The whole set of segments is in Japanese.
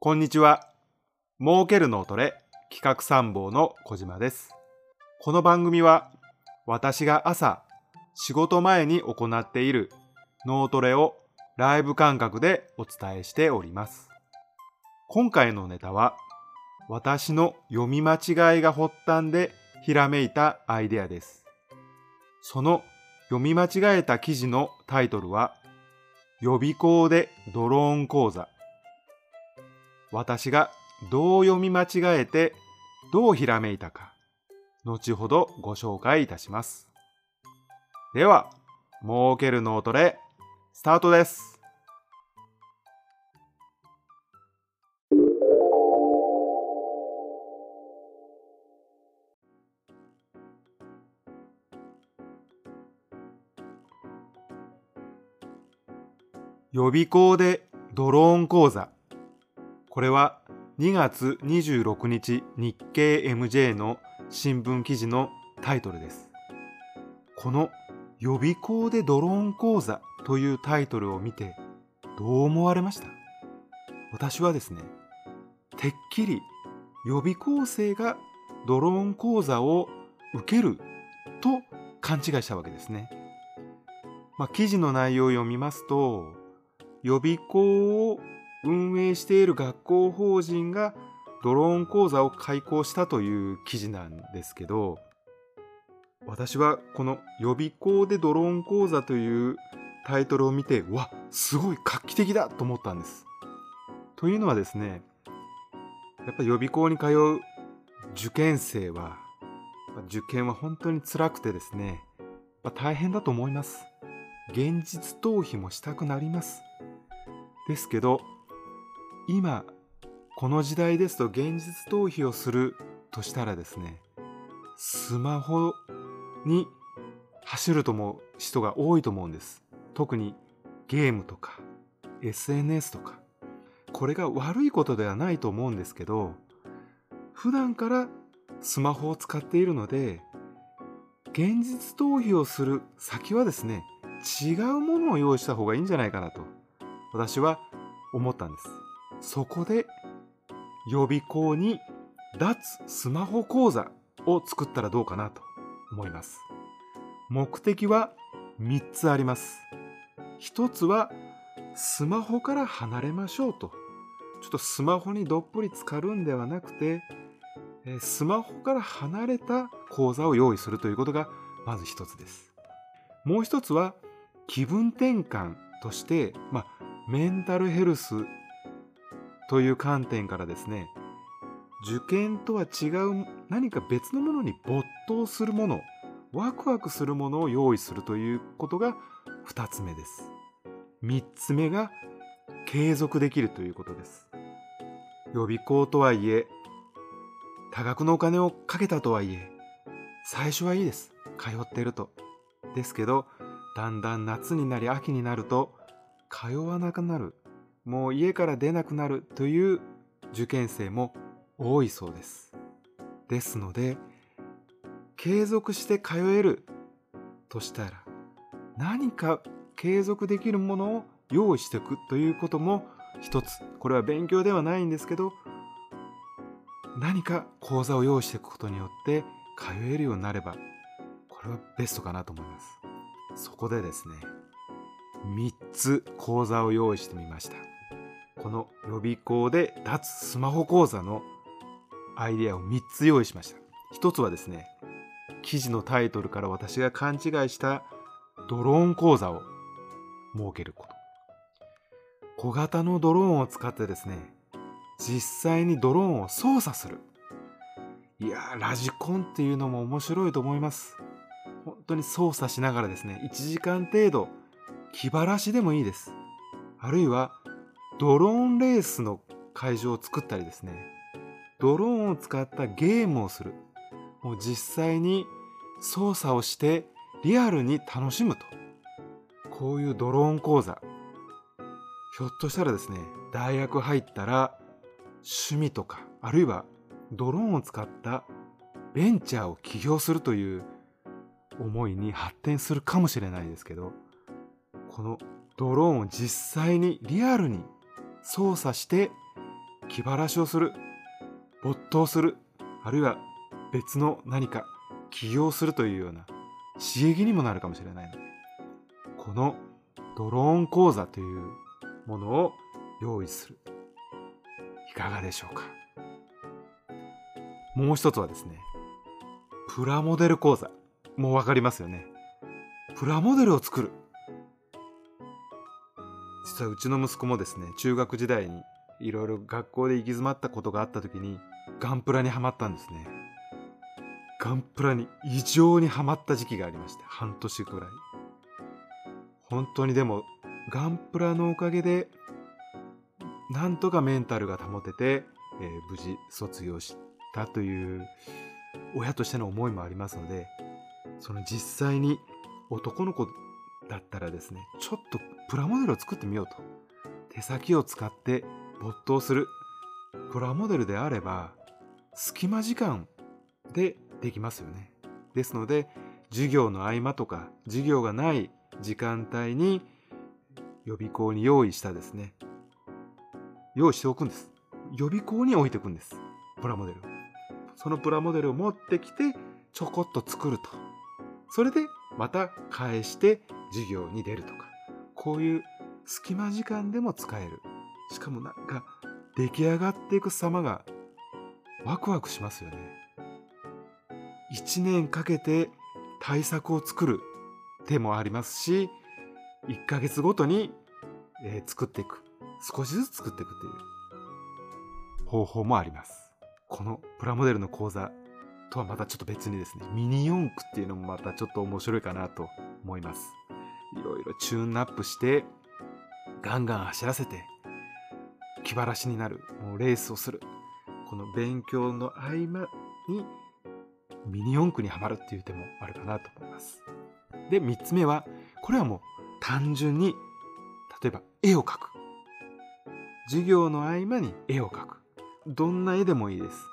こんにちは。儲ける脳トレ企画参謀の小島です。この番組は私が朝仕事前に行っている脳トレをライブ感覚でお伝えしております。今回のネタは私の読み間違いが発端でひらめいたアイデアです。その読み間違えた記事のタイトルは予備校でドローン講座私がどう読み間違えてどうひらめいたか後ほどご紹介いたします。では儲ける脳トレスタートです。予備校でドローン講座。これは2月26日日経 MJ の新聞記事のタイトルです。この予備校でドローン講座というタイトルを見てどう思われました？私はですね、てっきり予備校生がドローン講座を受けると勘違いしたわけですね。まあ、記事の内容を読みますと、予備校を運営している学校法人がドローン講座を開講したという記事なんですけど私はこの予備校でドローン講座というタイトルを見てわすごい画期的だと思ったんです。というのはですねやっぱ予備校に通う受験生は受験は本当に辛くてですね大変だと思います。現実逃避もしたくなります。ですけど今この時代ですと現実逃避をするとしたらですねスマホに走ると思う人が多いと思うんです。特にゲームとか SNS とか。これが悪いことではないと思うんですけど普段からスマホを使っているので現実逃避をする先はですね違うものを用意した方がいいんじゃないかなと私は思ったんです。そこで予備校に脱スマホ講座を作ったらどうかなと思います。目的は3つあります。1つはスマホから離れましょうと。ちょっとスマホにどっぷり浸かるんではなくてスマホから離れた講座を用意するということがまず1つです。もう1つは気分転換として、まあ、メンタルヘルスという観点からですね受験とは違う何か別のものに没頭するものワクワクするものを用意するということが2つ目です。3つ目が継続できるということです。予備校とはいえ多額のお金をかけたとはいえ最初はいいです。通っていると。ですけどだんだん夏になり秋になると通わなくなる。もう家から出なくなるという受験生も多いそうです。ですので、継続して通えるとしたら、何か継続できるものを用意しておくということも一つ。これは勉強ではないんですけど、何か講座を用意していくことによって通えるようになれば、これはベストかなと思います。そこでですね、3つ講座を用意してみました。この予備校で脱スマホ講座のアイデアを3つ用意しました。1つはですね記事のタイトルから私が勘違いしたドローン講座を設けること。小型のドローンを使ってですね実際にドローンを操作する。いやラジコンっていうのも面白いと思います。本当に操作しながらですね1時間程度気晴らしでもいいです。あるいはドローンレースの会場を作ったりですね。ドローンを使ったゲームをする。もう実際に操作をしてリアルに楽しむと。こういうドローン講座。ひょっとしたらですね大学入ったら趣味とかあるいはドローンを使ったベンチャーを起業するという思いに発展するかもしれないですけどこのドローンを実際にリアルに操作して気晴らしをする。没頭する。あるいは別の何か起業するというような刺激にもなるかもしれないの。でこのドローン講座というものを用意する。いかがでしょうか。もう一つはですねプラモデル講座。もう分かりますよね。プラモデルを作る。実はうちの息子もですね中学時代にいろいろ学校で行き詰まったことがあった時にガンプラにはまったんですね。ガンプラに異常にはまった時期がありまして半年くらい。本当にでもガンプラのおかげでなんとかメンタルが保てて、えー、無事卒業したという親としての思いもありますのでその実際に男の子だったらですねちょっとプラモデルを作ってみようと。手先を使って没頭する。プラモデルであれば隙間時間でできますよね。ですので授業の合間とか授業がない時間帯に予備校に用意したですね。用意しておくんです。予備校に置いておくんです。プラモデルそのプラモデルを持ってきてちょこっと作ると。それでまた返して授業に出るとか。こういう隙間時間でも使える。しかもなんか出来上がっていく様がワクワクしますよね。1年かけて対策を作る手もありますし1ヶ月ごとに、え、作っていく。少しずつ作っていくという。方法もあります。このプラモデルの講座とはまたちょっと別にですね。ミニ四駆っていうのもまたちょっと面白いかなと思います。いろいろチューンアップしてガンガン走らせて気晴らしになるもうレースをする。この勉強の合間にミニ四駆にはまるっていう手もあるかなと思います。で3つ目はこれはもう単純に例えば絵を描く。授業の合間に絵を描く。どんな絵でもいいです。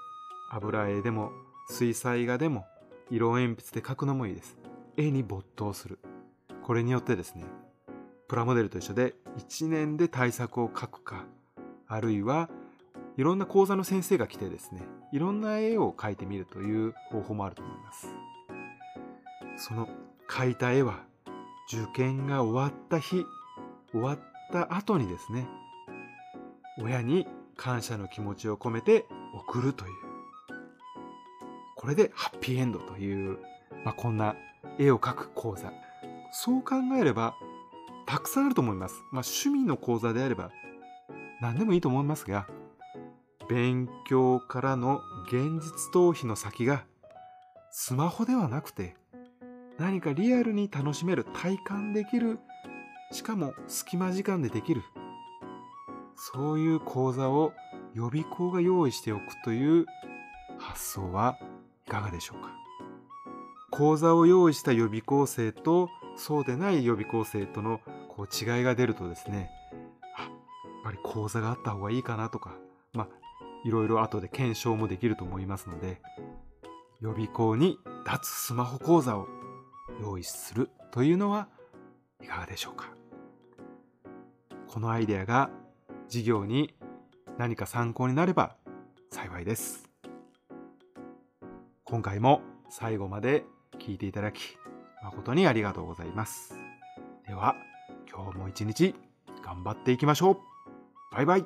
油絵でも水彩画でも色鉛筆で描くのもいいです。絵に没頭する。これによってですねプラモデルと一緒で1年で対策を描くかあるいはいろんな講座の先生が来てですねいろんな絵を描いてみるという方法もあると思います。その描いた絵は受験が終わった日終わった後にですね親に感謝の気持ちを込めて送るというこれでハッピーエンドという、まあ、こんな絵を描く講座。そう考えればたくさんあると思います、まあ、趣味の講座であれば何でもいいと思いますが勉強からの現実逃避の先がスマホではなくて何かリアルに楽しめる体感できるしかも隙間時間でできるそういう講座を予備校が用意しておくという発想はいかがでしょうか。講座を用意した予備校生とそうでない予備校生とのこう違いが出るとですねやっぱり講座があった方がいいかなとか、まあ、いろいろ後で検証もできると思いますので、予備校に脱スマホ講座を用意するというのはいかがでしょうか。このアイデアが授業に何か参考になれば幸いです。今回も最後まで聞いていただき誠にありがとうございます。では今日も一日頑張っていきましょうバイバイ